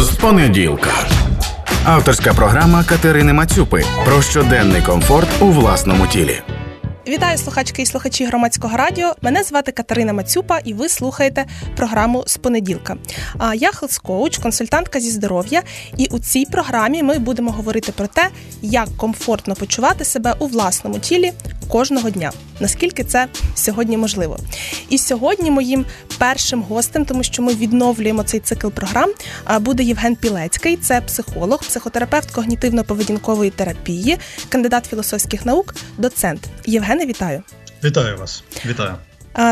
з понеділка. Авторська програма Катерини Мацюпи про щоденний комфорт у власному тілі. Вітаю слухачки і слухачі громадського радіо. Мене звати Катерина Мацюпа, і ви слухаєте програму з понеділка. А я health-coach, консультантка зі здоров'я. І у цій програмі ми будемо говорити про те, як комфортно почувати себе у власному тілі кожного дня. Наскільки це сьогодні можливо? І сьогодні моїм першим гостем, тому що ми відновлюємо цей цикл програм, буде Євген Пілецький. Це психолог, психотерапевт когнітивно-поведінкової терапії, кандидат філософських наук, доцент. Євгене, вітаю! Вітаю вас, вітаю.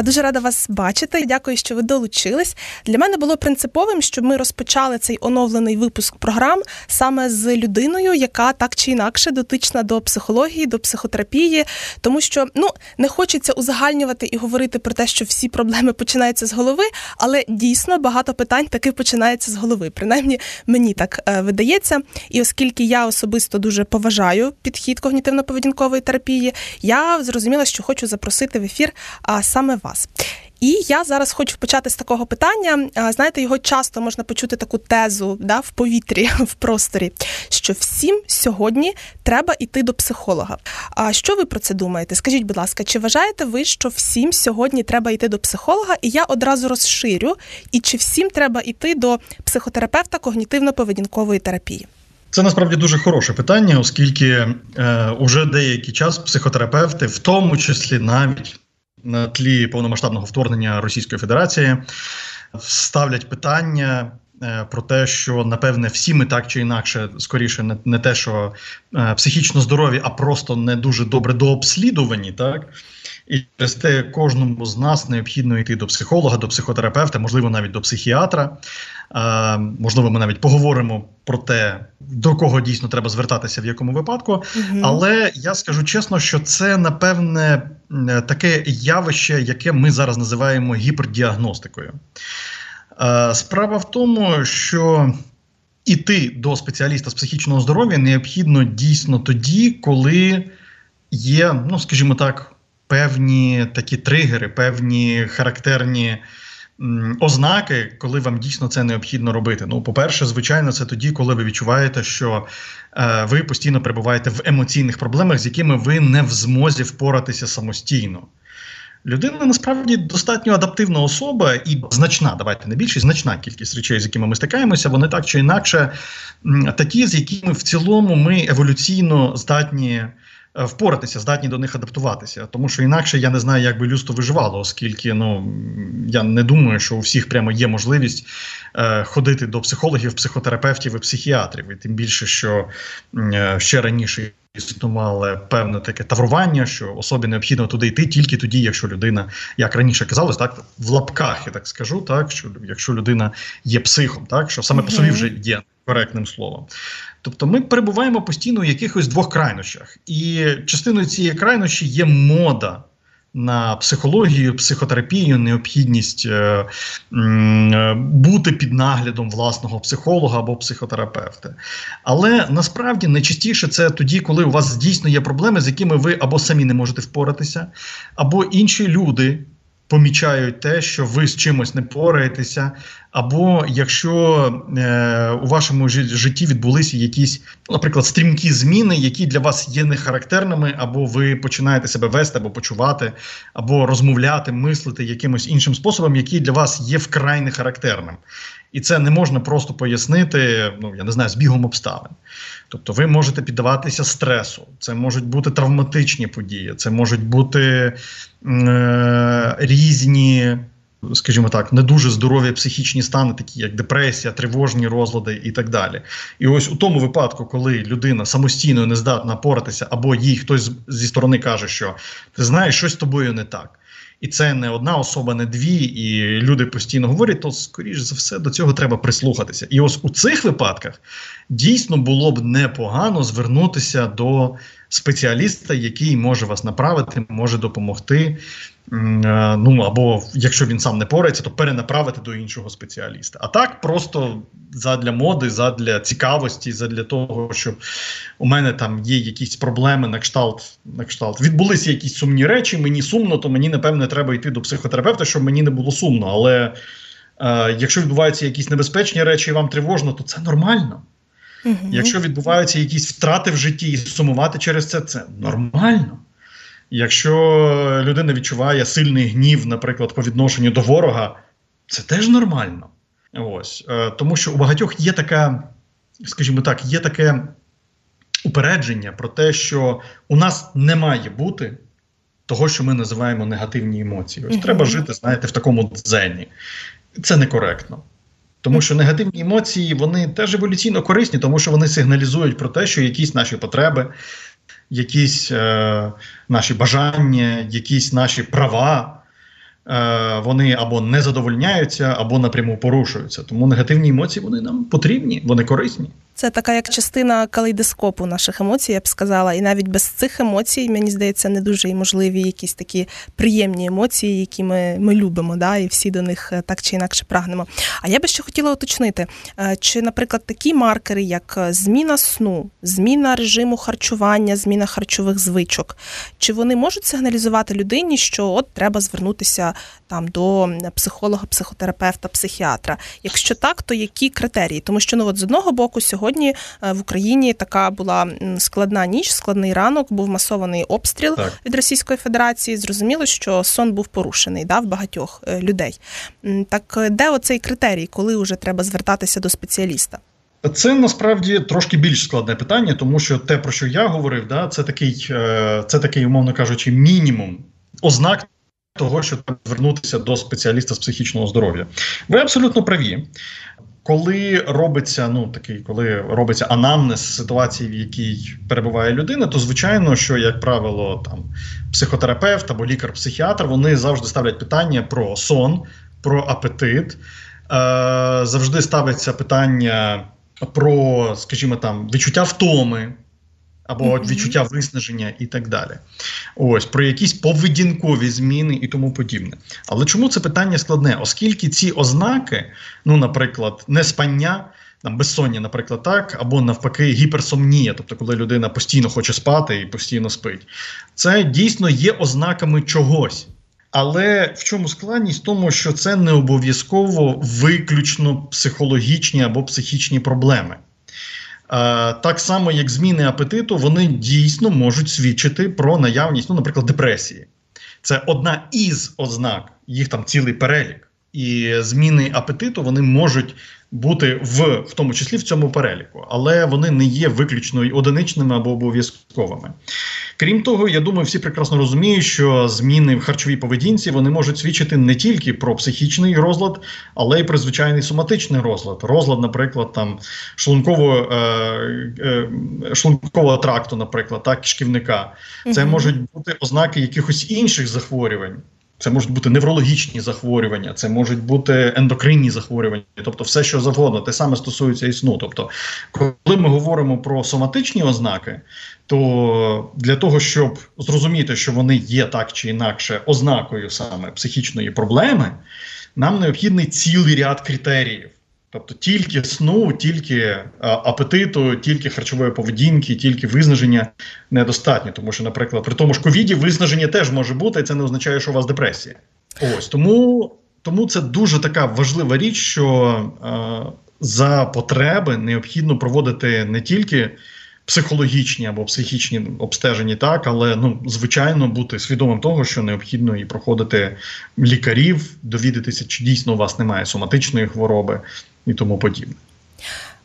Дуже рада вас бачити. Дякую, що ви долучились. Для мене було принциповим, щоб ми розпочали цей оновлений випуск програм саме з людиною, яка так чи інакше дотична до психології, до психотерапії, тому що ну не хочеться узагальнювати і говорити про те, що всі проблеми починаються з голови, але дійсно багато питань таки починається з голови. Принаймні мені так е, видається. І оскільки я особисто дуже поважаю підхід когнітивно-поведінкової терапії, я зрозуміла, що хочу запросити в ефір саме саме вас. І я зараз хочу почати з такого питання. Знаєте, його часто можна почути таку тезу да, в повітрі, в просторі, що всім сьогодні треба йти до психолога. А що ви про це думаєте? Скажіть, будь ласка, чи вважаєте ви, що всім сьогодні треба йти до психолога? І я одразу розширю, і чи всім треба йти до психотерапевта когнітивно-поведінкової терапії? Це насправді дуже хороше питання, оскільки е, уже деякий час психотерапевти, в тому числі навіть на тлі повномасштабного вторгнення Російської Федерації ставлять питання. Е, про те, що напевне всі ми так чи інакше, скоріше, не, не те, що е, психічно здорові, а просто не дуже добре дообслідувані, так і через те кожному з нас необхідно йти до психолога, до психотерапевта, можливо, навіть до психіатра. Е, можливо, ми навіть поговоримо про те, до кого дійсно треба звертатися в якому випадку. Угу. Але я скажу чесно, що це напевне таке явище, яке ми зараз називаємо гіпердіагностикою. Е, справа в тому, що іти до спеціаліста з психічного здоров'я необхідно дійсно тоді, коли є, ну скажімо так, певні такі тригери, певні характерні ознаки, коли вам дійсно це необхідно робити. Ну, по-перше, звичайно, це тоді, коли ви відчуваєте, що е, ви постійно перебуваєте в емоційних проблемах, з якими ви не в змозі впоратися самостійно. Людина насправді достатньо адаптивна особа і значна, давайте не більше, значна кількість речей, з якими ми стикаємося, вони так чи інакше такі, з якими в цілому ми еволюційно здатні впоратися, здатні до них адаптуватися. Тому що інакше я не знаю, як би людство виживало, оскільки ну я не думаю, що у всіх прямо є можливість е, ходити до психологів, психотерапевтів і психіатрів. І тим більше, що е, ще раніше. Існувало певне таке таврування, що особі необхідно туди йти тільки тоді, якщо людина, як раніше казалось, так в лапках я так скажу, так що якщо людина є психом, так що саме по собі вже є коректним словом. Тобто ми перебуваємо постійно у якихось двох крайнощах, і частиною цієї крайнощі є мода. На психологію, психотерапію, необхідність е, е, бути під наглядом власного психолога або психотерапевта. Але насправді найчастіше це тоді, коли у вас дійсно є проблеми, з якими ви або самі не можете впоратися, або інші люди помічають те, що ви з чимось не пораєтеся, або якщо е, у вашому житті відбулися якісь, наприклад, стрімкі зміни, які для вас є нехарактерними, або ви починаєте себе вести, або почувати, або розмовляти, мислити якимось іншим способом, який для вас є вкрай нехарактерним. І це не можна просто пояснити, ну я не знаю, збігом обставин. Тобто, ви можете піддаватися стресу, це можуть бути травматичні події, це можуть бути е, різні скажімо так, не дуже здорові психічні стани, такі як депресія, тривожні розлади і так далі. І ось у тому випадку, коли людина самостійно не здатна поратися, або їй хтось зі сторони каже, що ти знаєш, щось з тобою не так. І це не одна особа, не дві, і люди постійно говорять, то скоріш за все до цього треба прислухатися. І ось у цих випадках дійсно було б непогано звернутися до спеціаліста, який може вас направити, може допомогти. Е, ну або якщо він сам не порається, то перенаправити до іншого спеціаліста. А так просто задля моди, задля цікавості, задля того, що у мене там є якісь проблеми на кшталт. На кшталт. Відбулися якісь сумні речі, мені сумно, то мені напевне треба йти до психотерапевта, щоб мені не було сумно. Але Е, якщо відбуваються якісь небезпечні речі, і вам тривожно, то це нормально. Угу. Якщо відбуваються якісь втрати в житті і сумувати через це, це нормально. Якщо людина відчуває сильний гнів, наприклад, по відношенню до ворога, це теж нормально. Ось. Е, тому що у багатьох є така, скажімо так, є таке упередження про те, що у нас не має бути того, що ми називаємо негативні емоції. Ось треба жити, знаєте, в такому дзені. Це некоректно. Тому що негативні емоції вони теж еволюційно корисні, тому що вони сигналізують про те, що якісь наші потреби, якісь е, наші бажання, якісь наші права Е, вони або не задовольняються, або напряму порушуються. Тому негативні емоції вони нам потрібні, вони корисні. Це така як частина калейдоскопу наших емоцій, я б сказала. І навіть без цих емоцій, мені здається, не дуже і можливі якісь такі приємні емоції, які ми ми любимо, да, і всі до них е, так чи інакше прагнемо. А я би ще хотіла уточнити, е, чи, наприклад, такі маркери, як зміна сну, зміна режиму харчування, зміна харчових звичок, чи вони можуть сигналізувати людині, що от треба звернутися там до психолога, психотерапевта, психіатра? Якщо так, то які критерії? Тому що ну от з одного боку сьогодні сьогодні е, в Україні така була складна ніч, складний ранок, був масований обстріл так. від Російської Федерації. Зрозуміло, що сон був порушений да, в багатьох е, людей. Так е, де оцей критерій, коли вже треба звертатися до спеціаліста? Це насправді трошки більш складне питання, тому що те, про що я говорив, да, це такий, це такий, умовно кажучи, мінімум ознак того, що звернутися до спеціаліста з психічного здоров'я. Ви абсолютно праві коли робиться ну такий, коли робиться анамнез ситуації, в якій перебуває людина, то звичайно, що як правило, там психотерапевт або лікар-психіатр вони завжди ставлять питання про сон, про апетит. Е, Завжди ставиться питання про, скажімо, там відчуття втоми або mm-hmm. відчуття виснаження і так далі. Ось про якісь поведінкові зміни і тому подібне. Але чому це питання складне? Оскільки ці ознаки, ну, наприклад, неспання, там безсоння, наприклад, так, або навпаки, гіперсомнія, тобто, коли людина постійно хоче спати і постійно спить, це дійсно є ознаками чогось. Але в чому складність? В тому, що це не обов'язково виключно психологічні або психічні проблеми. Так само, як зміни апетиту, вони дійсно можуть свідчити про наявність, ну, наприклад, депресії. Це одна із ознак, їх там цілий перелік. І зміни апетиту вони можуть бути в в тому числі в цьому переліку, але вони не є виключно одиничними або обов'язковими. Крім того, я думаю, всі прекрасно розуміють, що зміни в харчовій поведінці вони можуть свідчити не тільки про психічний розлад, але й про звичайний соматичний розлад. Розлад, наприклад, там шлункового е, е, шлункового тракту, наприклад, так, кишківника. Це можуть бути ознаки якихось інших захворювань. Це можуть бути неврологічні захворювання, це можуть бути ендокринні захворювання, тобто все, що завгодно, те саме стосується і сну. Тобто, коли ми говоримо про соматичні ознаки, то для того, щоб зрозуміти, що вони є так чи інакше ознакою саме психічної проблеми, нам необхідний цілий ряд критеріїв. Тобто тільки сну, тільки е, апетиту, тільки харчової поведінки, тільки виснаження недостатньо. Тому що, наприклад, при тому ж ковіді виснаження теж може бути, і це не означає, що у вас депресія. Ось тому тому це дуже така важлива річ, що е, за потреби необхідно проводити не тільки психологічні або психічні обстеження, так, але ну, звичайно бути свідомим того, що необхідно і проходити лікарів, довідатися, чи дійсно у вас немає соматичної хвороби і тому подібне.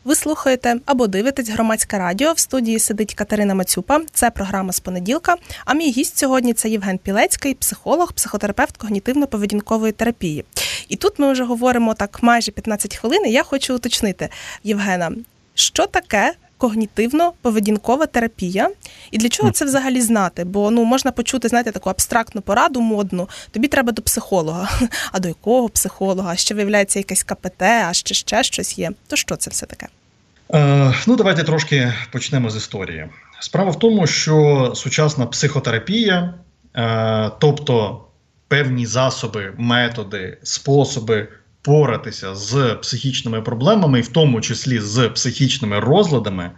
Ви слухаєте або дивитесь громадське радіо. В студії сидить Катерина Мацюпа. Це програма з понеділка. А мій гість сьогодні це Євген Пілецький, психолог, психотерапевт когнітивно-поведінкової терапії. І тут ми вже говоримо так майже 15 хвилин. і Я хочу уточнити, Євгена, що таке когнітивно-поведінкова терапія. І для чого це взагалі знати? Бо ну можна почути, знаєте, таку абстрактну пораду модну. Тобі треба до психолога. А до якого психолога? Ще виявляється якесь КПТ, а ще ще щось є. То що це все таке? Е, ну, давайте трошки почнемо з історії. Справа в тому, що сучасна психотерапія, е, тобто певні засоби, методи, способи поратися з психічними проблемами, і в тому числі з психічними розладами,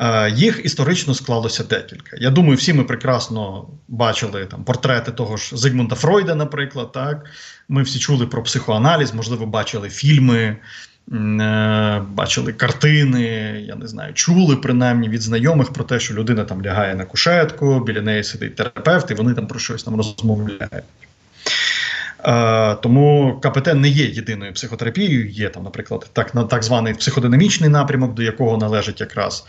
Е, їх історично склалося декілька. Я думаю, всі ми прекрасно бачили там портрети того ж Зигмунда Фройда, наприклад. Так Ми всі чули про психоаналіз, можливо, бачили фільми. Е, бачили картини, я не знаю, чули принаймні від знайомих про те, що людина там лягає на кушетку, біля неї сидить терапевт, і вони там про щось там розмовляють. Е, тому КПТ не є єдиною психотерапією. Є там, наприклад, так на так званий психодинамічний напрямок, до якого належить якраз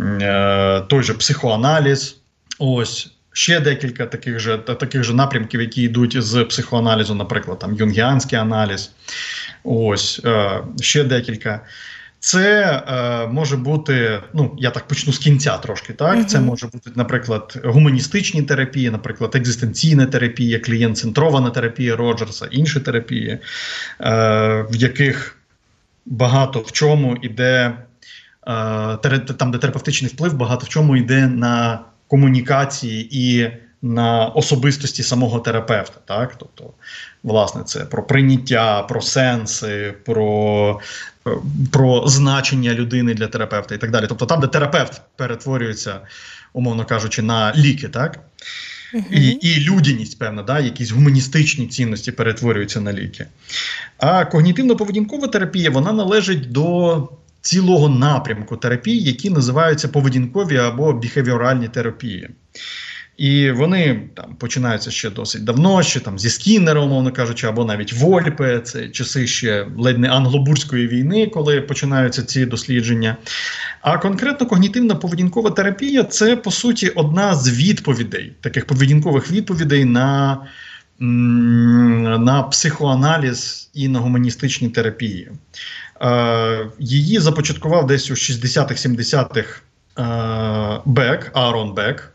е, той же психоаналіз. Ось ще декілька таких же таких же напрямків, які йдуть з психоаналізу, наприклад, там юнгіанський аналіз. Ось е, ще декілька. Це е, може бути, ну я так почну з кінця трошки. Так, uh-huh. це може бути, наприклад, гуманістичні терапії, наприклад, екзистенційна терапія, клієнт-центрована терапія Роджерса, інші терапії, е, в яких багато в чому йде е, там, де терапевтичний вплив, багато в чому йде на комунікації і на особистості самого терапевта. Так? Тобто, власне, це про прийняття, про сенси, про про значення людини для терапевта і так далі. Тобто, там, де терапевт перетворюється, умовно кажучи, на ліки, так? Uh-huh. І і людяність, певна, да, якісь гуманістичні цінності перетворюються на ліки. А когнітивно-поведінкова терапія вона належить до цілого напрямку терапії, які називаються поведінкові або біхевіоральні терапії. І вони там починаються ще досить давно, ще там зі Скіннера, умовно кажучи, або навіть Вольпе, це часи ще ледь не англобурської війни, коли починаються ці дослідження. А конкретно когнітивна поведінкова терапія це по суті одна з відповідей, таких поведінкових відповідей на на психоаналіз і на гуманістичні терапії. Е, Її започаткував десь у 60-х-70-х е, Бек, Аарон Бек.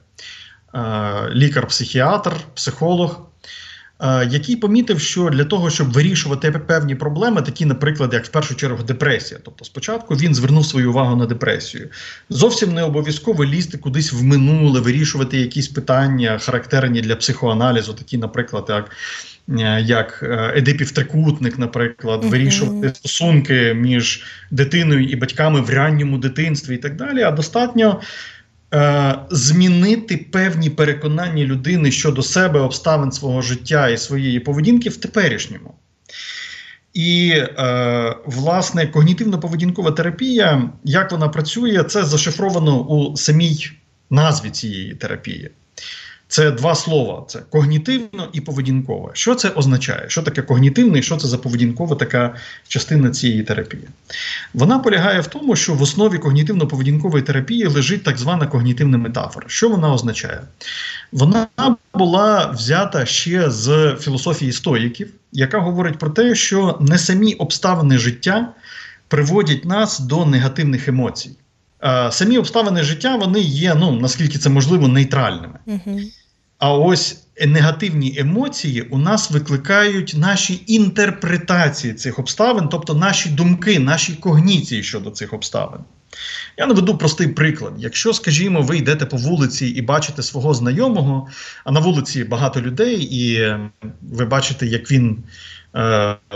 Е, лікар-психіатр, психолог, е, який помітив, що для того, щоб вирішувати певні проблеми, такі, наприклад, як в першу чергу депресія. Тобто, спочатку він звернув свою увагу на депресію. Зовсім не обов'язково лізти кудись в минуле, вирішувати якісь питання, характерні для психоаналізу, такі, наприклад, як. Е, як Едипів трикутник, наприклад, uh-huh. вирішувати стосунки між дитиною і батьками в ранньому дитинстві і так далі. А достатньо Е, змінити певні переконання людини щодо себе, обставин свого життя і своєї поведінки в теперішньому. І, е, власне, когнітивно-поведінкова терапія, як вона працює, це зашифровано у самій назві цієї терапії. Це два слова: це когнітивно і поведінкове. Що це означає? Що таке когнітивне і що це за поведінкова така частина цієї терапії? Вона полягає в тому, що в основі когнітивно-поведінкової терапії лежить так звана когнітивна метафора. Що вона означає? Вона була взята ще з філософії стоїків, яка говорить про те, що не самі обставини життя приводять нас до негативних емоцій. Самі обставини життя вони є, ну наскільки це можливо, нейтральними. Uh-huh. А ось негативні емоції у нас викликають наші інтерпретації цих обставин, тобто наші думки, наші когніції щодо цих обставин. Я наведу простий приклад. Якщо, скажімо, ви йдете по вулиці і бачите свого знайомого, а на вулиці багато людей, і ви бачите, як він е,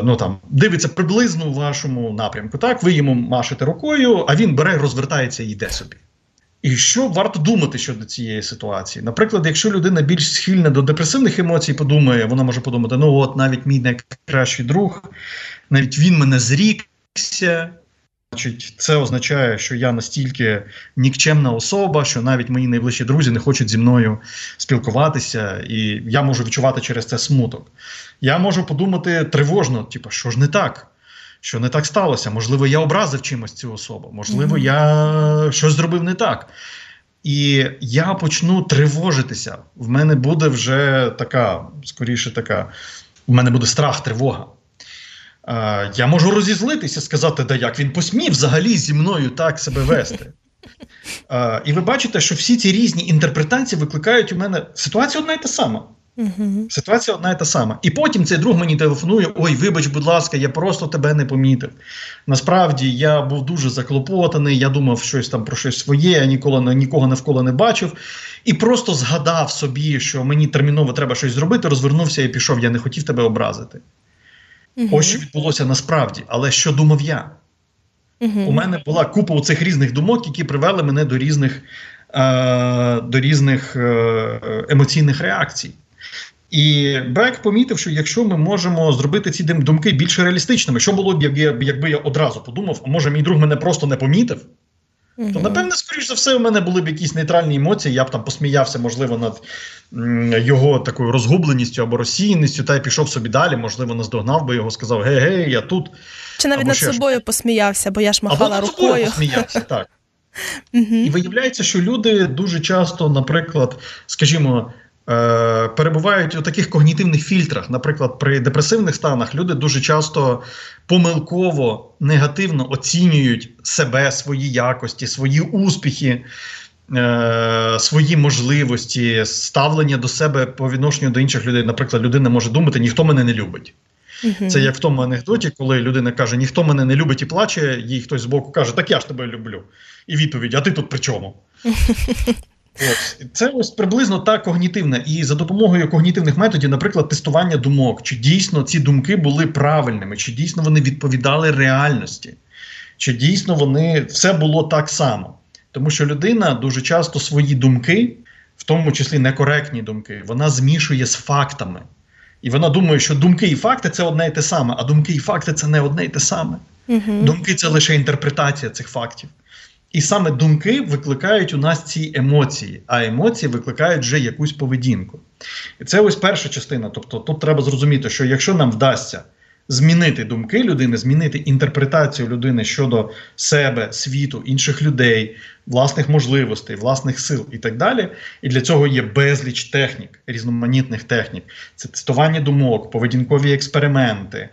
ну, там, дивиться приблизно у вашому напрямку. Так, ви йому машете рукою, а він бере, розвертається і йде собі. І що варто думати щодо цієї ситуації? Наприклад, якщо людина більш схильна до депресивних емоцій, подумає, вона може подумати: ну от навіть мій найкращий друг, навіть він мене зрікся. Значить, це означає, що я настільки нікчемна особа, що навіть мої найближчі друзі не хочуть зі мною спілкуватися, і я можу відчувати через це смуток. Я можу подумати тривожно, типу, що ж не так що не так сталося. Можливо, я образив чимось цю особу, можливо, я щось зробив не так. І я почну тривожитися. В мене буде вже така, скоріше така, в мене буде страх, тривога. Е, я можу розізлитися, сказати, да як він посмів взагалі зі мною так себе вести. Е, і ви бачите, що всі ці різні інтерпретації викликають у мене ситуація одна й та сама. Угу. Ситуація одна і та сама. І потім цей друг мені телефонує: Ой, вибач, будь ласка, я просто тебе не помітив. Насправді я був дуже заклопотаний, я думав щось там про щось своє, я ніколи нікого навколо не бачив. І просто згадав собі, що мені терміново треба щось зробити, розвернувся і пішов. Я не хотів тебе образити. Угу. Ось що відбулося насправді. Але що думав я? Угу. У мене була купа цих різних думок, які привели мене до різних е, до різних е, емоційних реакцій. І Брек помітив, що якщо ми можемо зробити ці думки більш реалістичними, що було б, якби я одразу подумав, а може мій друг мене просто не помітив, угу. то напевне, скоріш за все, у мене були б якісь нейтральні емоції. Я б там посміявся, можливо, над його такою розгубленістю або розсіяністю, та й пішов собі далі, можливо, наздогнав би його, сказав: Гей, гей, я тут. Чи навіть над собою ж... посміявся, бо я ж махала або рукою. Або посміявся, так. І виявляється, що люди дуже часто, наприклад, скажімо, перебувають у таких когнітивних фільтрах. Наприклад, при депресивних станах люди дуже часто помилково негативно оцінюють себе, свої якості, свої успіхи. Е, свої можливості, ставлення до себе по відношенню до інших людей. Наприклад, людина може думати, ніхто мене не любить. Це як в тому анекдоті, коли людина каже, ніхто мене не любить і плаче, їй хтось з боку каже, так я ж тебе люблю. І відповідь: А ти тут при чому? Це ось приблизно так когнітивна. І за допомогою когнітивних методів, наприклад, тестування думок, чи дійсно ці думки були правильними, чи дійсно вони відповідали реальності, чи дійсно вони все було так само. Тому що людина дуже часто свої думки, в тому числі некоректні думки, вона змішує з фактами. І вона думає, що думки і факти це одне і те саме, а думки і факти це не одне і те саме. Угу. Думки це лише інтерпретація цих фактів. І саме думки викликають у нас ці емоції, а емоції викликають вже якусь поведінку. І це ось перша частина. Тобто, тут треба зрозуміти, що якщо нам вдасться змінити думки людини, змінити інтерпретацію людини щодо себе, світу, інших людей, власних можливостей, власних сил і так далі. І для цього є безліч технік, різноманітних технік. Це тестування думок, поведінкові експерименти.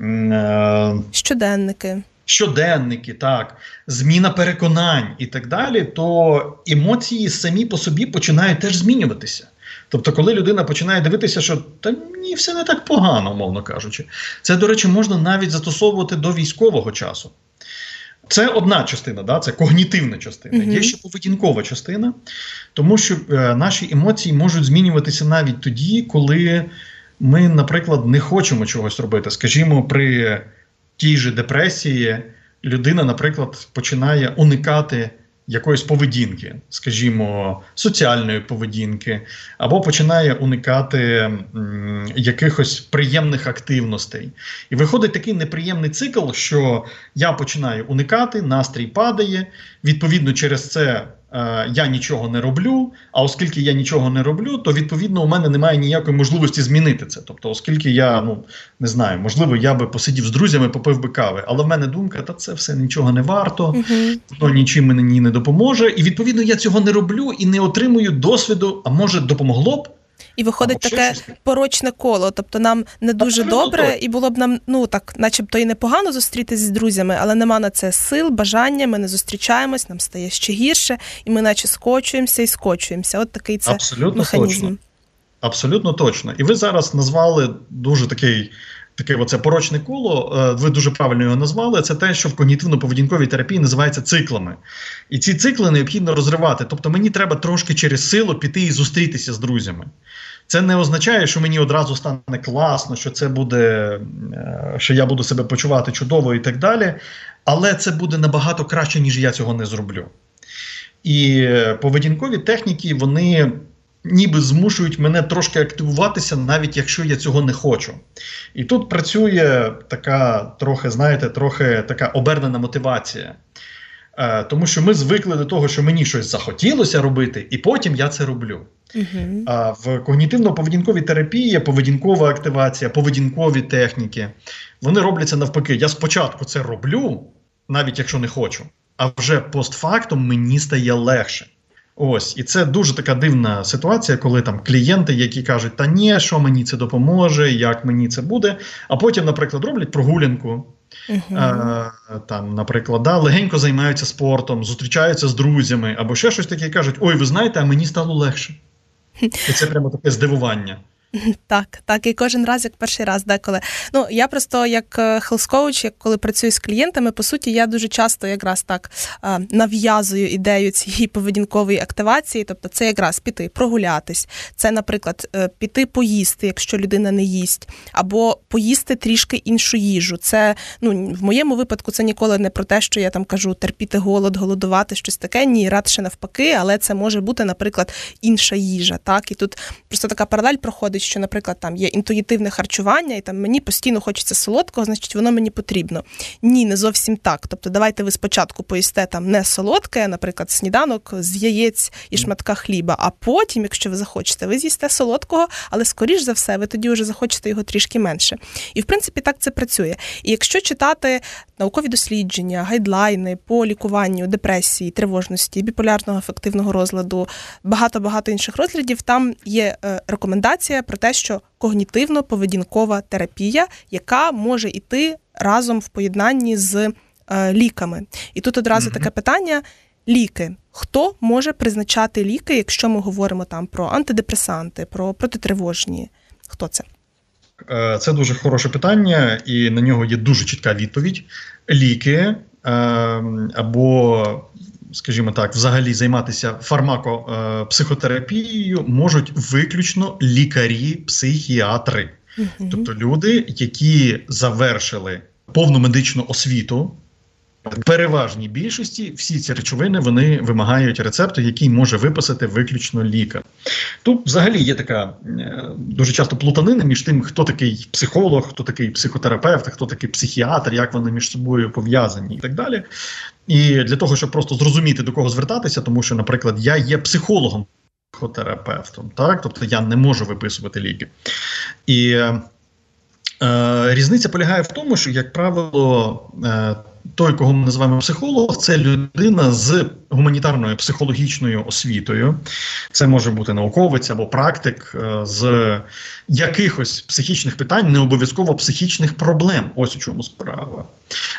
Е, Щоденники щоденники, так, зміна переконань і так далі, то емоції самі по собі починають теж змінюватися. Тобто, коли людина починає дивитися, що та ні, все не так погано, умовно кажучи, це, до речі, можна навіть застосовувати до військового часу. Це одна частина, да, це когнітивна частина. Mm-hmm. Є ще поведінкова частина, тому що е, наші емоції можуть змінюватися навіть тоді, коли ми, наприклад, не хочемо чогось робити. Скажімо, при тій же депресії людина, наприклад, починає уникати якоїсь поведінки, скажімо, соціальної поведінки, або починає уникати м, якихось приємних активностей. І виходить такий неприємний цикл, що я починаю уникати, настрій падає. Відповідно, через це я нічого не роблю. А оскільки я нічого не роблю, то відповідно у мене немає ніякої можливості змінити це. Тобто, оскільки я ну не знаю, можливо, я би посидів з друзями, попив би кави. Але в мене думка, та це все нічого не варто, воно uh-huh. нічим мені не допоможе. І відповідно я цього не роблю і не отримую досвіду. А може допомогло б. І виходить таке порочне коло. Тобто нам не дуже Абсолютно добре, і було б нам, ну так, начебто і непогано зустрітися з друзями, але нема на це сил, бажання. Ми не зустрічаємось, нам стає ще гірше, і ми наче скочуємося і скочуємося. От такий це Абсолютно механізм. Точно. Абсолютно точно. І ви зараз назвали дуже такий. Таке оце порочне коло, е, ви дуже правильно його назвали. Це те, що в когнітивно-поведінковій терапії називається циклами. І ці цикли необхідно розривати. Тобто мені треба трошки через силу піти і зустрітися з друзями. Це не означає, що мені одразу стане класно, що це буде, е, що я буду себе почувати чудово і так далі. Але це буде набагато краще, ніж я цього не зроблю. І поведінкові техніки, вони ніби змушують мене трошки активуватися, навіть якщо я цього не хочу. І тут працює така трохи, знаєте, трохи така обернена мотивація. Е, тому що ми звикли до того, що мені щось захотілося робити, і потім я це роблю. Uh-huh. А в когнітивно-поведінковій терапії, поведінкова активація, поведінкові техніки, вони робляться навпаки. Я спочатку це роблю, навіть якщо не хочу, а вже постфактум мені стає легше. Ось, і це дуже така дивна ситуація, коли там клієнти, які кажуть, та ні, що мені це допоможе, як мені це буде. А потім, наприклад, роблять прогулянку. Uh-huh. А, там, Наприклад, да, легенько займаються спортом, зустрічаються з друзями або ще щось таке кажуть: Ой, ви знаєте, а мені стало легше. І це прямо таке здивування. Так, так, і кожен раз, як перший раз, деколи. Ну я просто як health-coach, як коли працюю з клієнтами, по суті, я дуже часто якраз так нав'язую ідею цієї поведінкової активації. Тобто, це якраз піти, прогулятись, це, наприклад, е, піти поїсти, якщо людина не їсть, або поїсти трішки іншу їжу. Це ну в моєму випадку це ніколи не про те, що я там кажу терпіти голод, голодувати, щось таке. Ні, радше навпаки, але це може бути, наприклад, інша їжа. Так, і тут просто така паралель проходить що, наприклад, там є інтуїтивне харчування, і там мені постійно хочеться солодкого, значить воно мені потрібно. Ні, не зовсім так. Тобто, давайте ви спочатку поїсте там не солодке, наприклад, сніданок з яєць і шматка хліба. А потім, якщо ви захочете, ви з'їсте солодкого, але скоріш за все, ви тоді вже захочете його трішки менше. І в принципі так це працює. І якщо читати наукові дослідження, гайдлайни по лікуванню депресії, тривожності, біполярного ефективного розладу, багато багато інших розглядів, там є е, рекомендація про те, що когнітивно-поведінкова терапія, яка може йти разом в поєднанні з е, ліками. І тут одразу mm-hmm. таке питання: ліки. Хто може призначати ліки, якщо ми говоримо там про антидепресанти, про протитривожні? Хто це? Е, це дуже хороше питання, і на нього є дуже чітка відповідь. Ліки е, або скажімо так, взагалі займатися фармакопсихотерапією можуть виключно лікарі-психіатри, тобто люди, які завершили повну медичну освіту. Переважній більшості всі ці речовини вони вимагають рецепту, який може виписати виключно лікар. Тут взагалі є така е, дуже часто плутанина між тим, хто такий психолог, хто такий психотерапевт, хто такий психіатр, як вони між собою пов'язані і так далі. І для того, щоб просто зрозуміти до кого звертатися, тому що, наприклад, я є психологом, психотерапевтом, так, тобто я не можу виписувати ліки. І е, різниця полягає в тому, що, як правило, е, той, кого ми називаємо психолог, це людина з гуманітарною психологічною освітою. Це може бути науковець або практик е, з якихось психічних питань, не обов'язково психічних проблем. Ось у чому справа.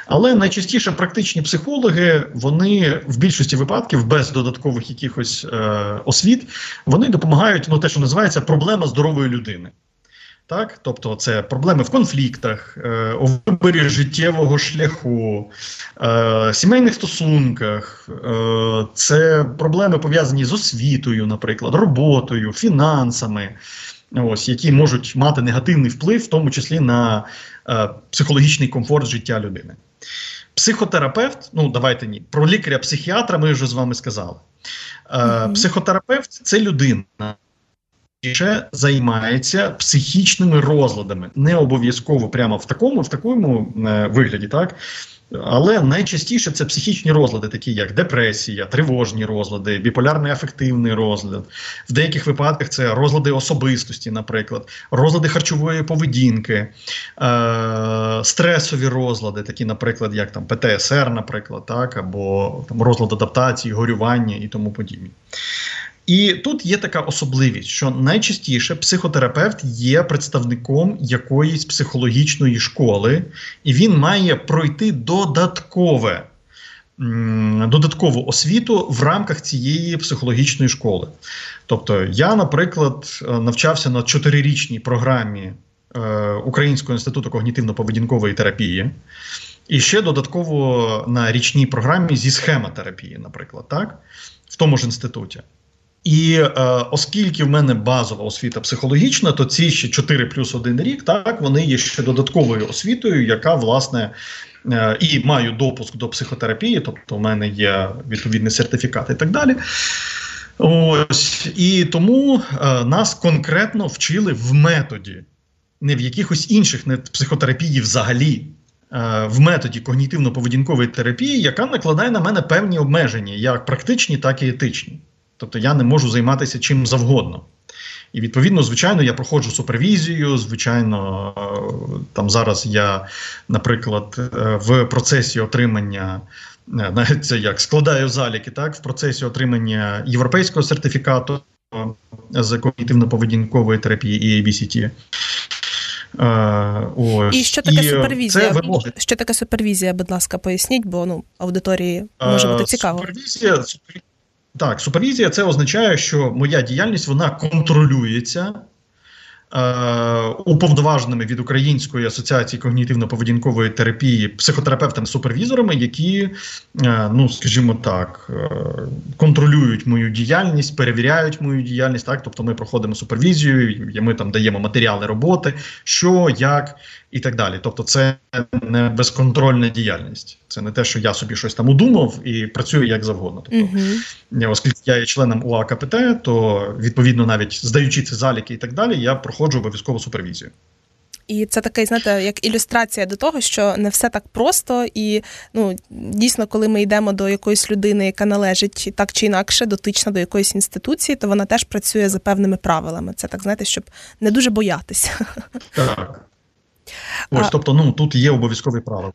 Але найчастіше практичні психологи, вони в більшості випадків без додаткових якихось е, освіт, вони допомагають ну, те, що називається проблема здорової людини. Так, тобто це проблеми в конфліктах, е, у виборі життєвого шляху, е, сімейних стосунках, е, це проблеми пов'язані з освітою, наприклад, роботою, фінансами, ось які можуть мати негативний вплив, в тому числі на е, психологічний комфорт життя людини. Психотерапевт, ну давайте ні, про лікаря-психіатра ми вже з вами сказали. Е, mm-hmm. Психотерапевт це людина займається психічними розладами, не обов'язково прямо в такому, в такому е, вигляді, так. Але найчастіше це психічні розлади, такі як депресія, тривожні розлади, біполярний афективний розлад. В деяких випадках це розлади особистості, наприклад, розлади харчової поведінки, е- стресові розлади, такі, наприклад, як там ПТСР, наприклад, так, або там розлад адаптації, горювання і тому подібне. І тут є така особливість, що найчастіше психотерапевт є представником якоїсь психологічної школи, і він має пройти додаткове. Додаткову освіту в рамках цієї психологічної школи. Тобто, я, наприклад, навчався на чотирирічній програмі е, Українського інституту когнітивно-поведінкової терапії, і ще додатково на річній програмі зі схемотерапії, наприклад, так, в тому ж інституті. І е, оскільки в мене базова освіта психологічна, то ці ще 4 плюс 1 рік, так вони є ще додатковою освітою, яка власне е, і маю допуск до психотерапії, тобто у мене є відповідний сертифікат і так далі. Ось і тому е, нас конкретно вчили в методі, не в якихось інших не психотерапії взагалі. Е, в методі когнітивно-поведінкової терапії, яка накладає на мене певні обмеження, як практичні, так і етичні. Тобто я не можу займатися чим завгодно. І відповідно, звичайно, я проходжу супервізію. Звичайно, е, там зараз я, наприклад, е, в процесі отримання. Е, навіть це як складаю заліки, так в процесі отримання європейського сертифікату з когнітивно-поведінкової терапії і ABCT. Ось. І що таке і супервізія? Це Що таке супервізія, будь ласка, поясніть, бо ну аудиторії може бути цікаво. Супервізія так, супервізія це означає, що моя діяльність вона контролюється Е, уповноваженими від Української асоціації когнітивно-поведінкової терапії психотерапевтами-супервізорами, які, е, ну скажімо так, е, контролюють мою діяльність, перевіряють мою діяльність. Так, тобто ми проходимо супервізію, ми там даємо матеріали роботи, що, як і так далі. Тобто, це не безконтрольна діяльність. Це не те, що я собі щось там удумав і працюю як завгодно. Тобто, uh-huh. оскільки я є членом УАКПТ, то відповідно навіть здаючи ці заліки і так далі, я проходжу обов'язкову супервізію. І це такий, знаєте, як ілюстрація до того, що не все так просто, і ну дійсно, коли ми йдемо до якоїсь людини, яка належить так чи інакше, дотична до якоїсь інституції, то вона теж працює за певними правилами. Це так знаєте, щоб не дуже боятися. Так. Ось, тобто, ну тут є обов'язкові правила.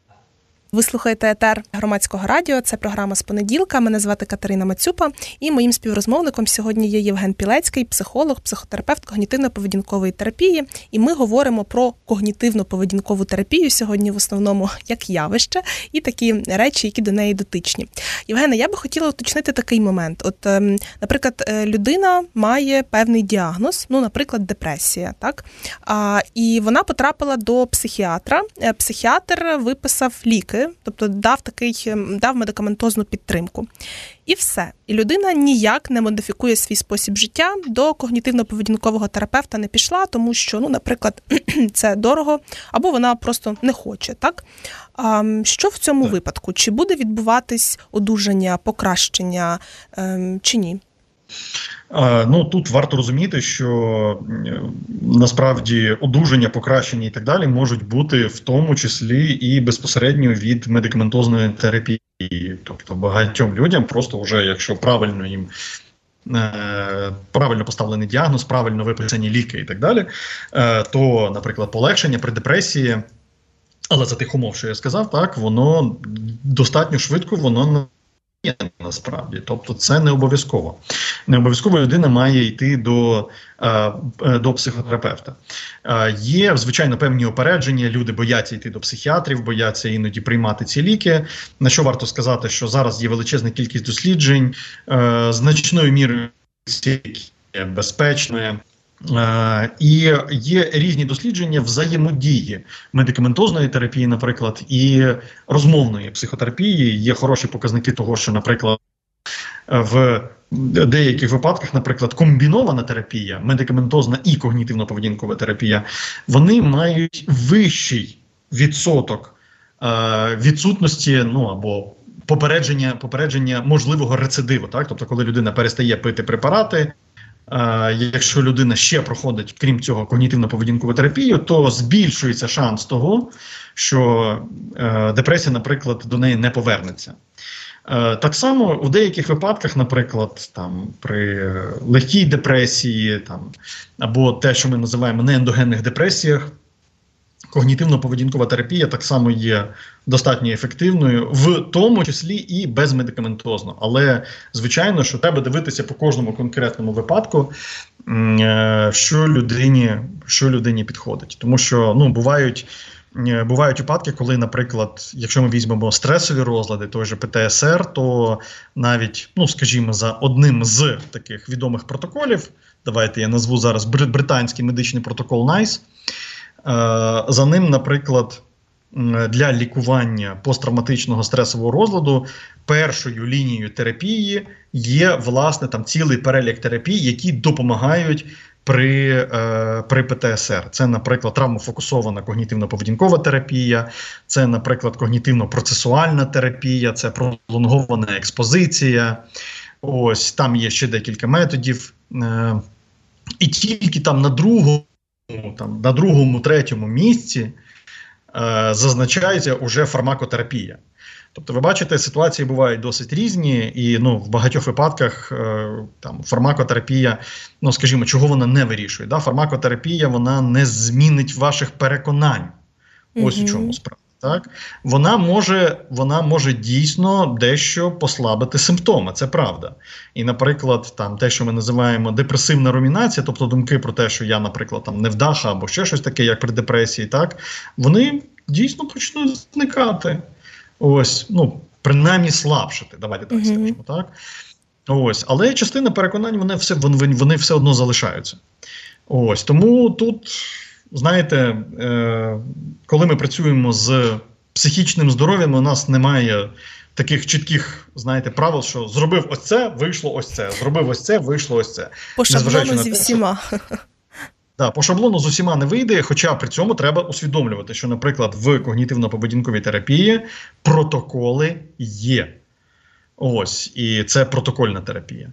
Ви слухаєте етер громадського радіо. Це програма з понеділка. Мене звати Катерина Мацюпа, і моїм співрозмовником сьогодні є Євген Пілецький, психолог, психотерапевт когнітивно-поведінкової терапії. І ми говоримо про когнітивно-поведінкову терапію сьогодні, в основному як явище, і такі речі, які до неї дотичні. Євгене, я би хотіла уточнити такий момент. От, ем, наприклад, е, людина має певний діагноз, ну, наприклад, депресія, так а, і вона потрапила до психіатра. Е, психіатр виписав ліки тобто дав такий ем, дав медикаментозну підтримку. І все. І людина ніяк не модифікує свій спосіб життя. До когнітивно-поведінкового терапевта не пішла, тому що, ну, наприклад, це дорого, або вона просто не хоче. Так а що в цьому так. випадку? Чи буде відбуватись одужання, покращення ем, чи ні? Ну тут варто розуміти, що насправді одужання, покращення і так далі можуть бути в тому числі і безпосередньо від медикаментозної терапії, тобто багатьом людям, просто вже якщо правильно їм. Е, правильно поставлений діагноз, правильно виписані ліки і так далі, е, то, наприклад, полегшення при депресії, але за тих умов, що я сказав, так воно достатньо швидко воно насправді, тобто це не обов'язково. Не обов'язково людина має йти до е, е, до психотерапевта. Е, є звичайно певні опередження. Люди бояться йти до психіатрів, бояться іноді приймати ці ліки. На що варто сказати, що зараз є величезна кількість досліджень, значною мірою безпечною. Е, і є різні дослідження взаємодії медикаментозної терапії, наприклад, і розмовної психотерапії. Є хороші показники того, що, наприклад, в деяких випадках, наприклад, комбінована терапія, медикаментозна і когнітивно-поведінкова терапія, вони мають вищий відсоток е, відсутності, ну або попередження попередження можливого рецидиву, так тобто, коли людина перестає пити препарати. Якщо людина ще проходить, крім цього, когнітивно-поведінкову терапію, то збільшується шанс того, що е, депресія, наприклад, до неї не повернеться. Е, так само у деяких випадках, наприклад, там при легкій депресії, там або те, що ми називаємо неендогенних депресіях, когнітивно-поведінкова терапія так само є достатньо ефективною, в тому числі і безмедикаментозно. Але звичайно, що треба дивитися по кожному конкретному випадку, е, що людині що людині підходить, тому що ну бувають. Е, бувають випадки, коли, наприклад, якщо ми візьмемо стресові розлади, той же ПТСР, то навіть, ну скажімо, за одним з таких відомих протоколів, давайте я назву зараз британський медичний протокол NICE, за ним, наприклад, для лікування посттравматичного стресового розладу першою лінією терапії є власне там цілий перелік терапій, які допомагають при е, при ПТСР. Це, наприклад, травмофокусована когнітивно-поведінкова терапія, це, наприклад, когнітивно-процесуальна терапія, це пролонгована експозиція. Ось там є ще декілька методів. Е, і тільки там на другому там на другому, третьому місці е, зазначається уже фармакотерапія. Тобто, ви бачите, ситуації бувають досить різні, і ну, в багатьох випадках е, там фармакотерапія, ну скажімо, чого вона не вирішує. Да? Фармакотерапія вона не змінить ваших переконань. Ось у чому справа. Так, вона може вона може дійсно дещо послабити симптоми, це правда. І, наприклад, там те, що ми називаємо депресивна румінація, тобто думки про те, що я, наприклад, там невдаха або ще щось таке, як при депресії, так вони дійсно почнуть зникати. Ось, ну принаймні слабшити. Давайте так mm-hmm. скажемо, так. Ось, але частина переконань вони все вони, вони все одно залишаються. Ось тому тут, знаєте, е, коли ми працюємо з психічним здоров'ям, у нас немає таких чітких, знаєте, правил, що зробив ось це, вийшло ось це. Зробив ось це, вийшло ось це. По шаблону зі всіма. Да, по шаблону з усіма не вийде, хоча при цьому треба усвідомлювати, що, наприклад, в когнітивно-поведінковій терапії протоколи є. Ось, і це протокольна терапія.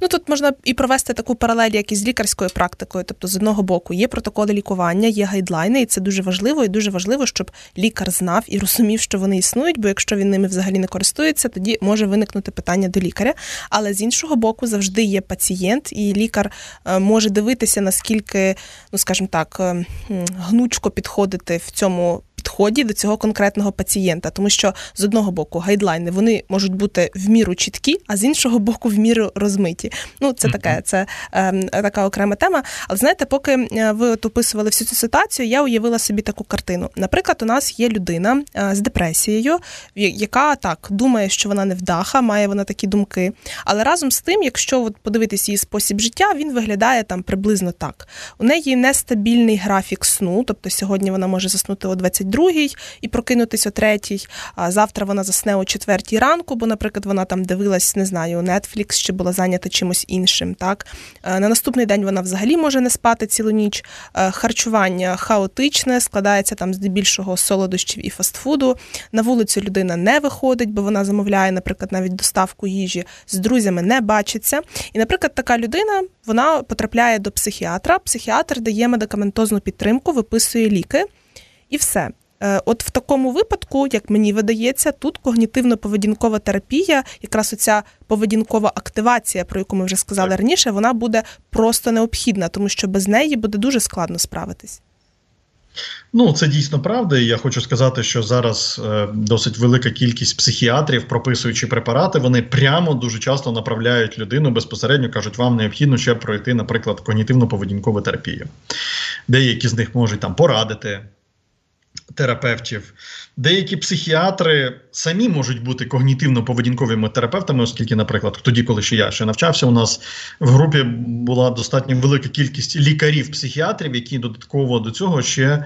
Ну тут можна і провести таку паралель, як із лікарською практикою. Тобто, з одного боку, є протоколи лікування, є гайдлайни, і це дуже важливо. І дуже важливо, щоб лікар знав і розумів, що вони існують, бо якщо він ними взагалі не користується, тоді може виникнути питання до лікаря. Але з іншого боку, завжди є пацієнт, і лікар е, може дивитися, наскільки, ну скажімо так, е, гнучко підходити в цьому підході до цього конкретного пацієнта, тому що з одного боку гайдлайни вони можуть бути в міру чіткі, а з іншого боку, в міру розмиті. Ну, це таке, це е, така окрема тема. Але знаєте, поки е, ви от описували всю цю ситуацію, я уявила собі таку картину. Наприклад, у нас є людина е, з депресією, яка так думає, що вона невдаха, має вона такі думки. Але разом з тим, якщо от подивитись її спосіб життя, він виглядає там приблизно так. У неї нестабільний графік сну, тобто сьогодні вона може заснути о 22 другій і прокинутись о третій. А завтра вона засне о четвертій ранку, бо, наприклад, вона там дивилась, не знаю, Netflix чи була зайнята чимось іншим. Так е, на наступний день вона взагалі може не спати цілу ніч. Е, харчування хаотичне, складається там здебільшого солодощів і фастфуду. На вулицю людина не виходить, бо вона замовляє, наприклад, навіть доставку їжі з друзями не бачиться. І, наприклад, така людина вона потрапляє до психіатра. Психіатр дає медикаментозну підтримку, виписує ліки. І все. Е, от в такому випадку, як мені видається, тут когнітивно-поведінкова терапія, якраз оця поведінкова активація, про яку ми вже сказали так. раніше, вона буде просто необхідна, тому що без неї буде дуже складно справитись. Ну, це дійсно правда. і Я хочу сказати, що зараз е, досить велика кількість психіатрів, прописуючи препарати, вони прямо дуже часто направляють людину безпосередньо кажуть, вам необхідно ще пройти, наприклад, когнітивно-поведінкову терапію. Деякі з них можуть там порадити, терапевтів. Деякі психіатри самі можуть бути когнітивно-поведінковими терапевтами, оскільки, наприклад, тоді, коли ще я ще навчався, у нас в групі була достатньо велика кількість лікарів-психіатрів, які додатково до цього ще е,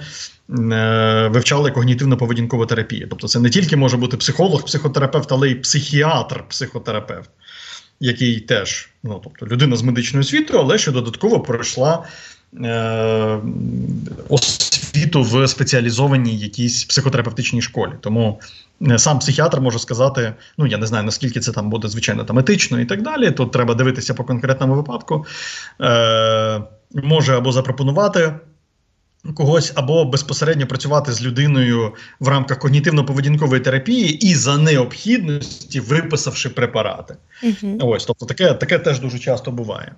вивчали когнітивно-поведінкову терапію. Тобто, це не тільки може бути психолог, психотерапевт, але й психіатр-психотерапевт. Який теж, ну тобто людина з медичною освітою, але ще додатково пройшла освіту в спеціалізованій якійсь психотерапевтичній школі. Тому е, сам психіатр може сказати: ну я не знаю наскільки це там буде звичайно там етично і так далі. Тут треба дивитися по конкретному випадку. Е, Може або запропонувати. Когось або безпосередньо працювати з людиною в рамках когнітивно-поведінкової терапії і за необхідності виписавши препарати. Uh-huh. Ось, тобто, таке таке теж дуже часто буває.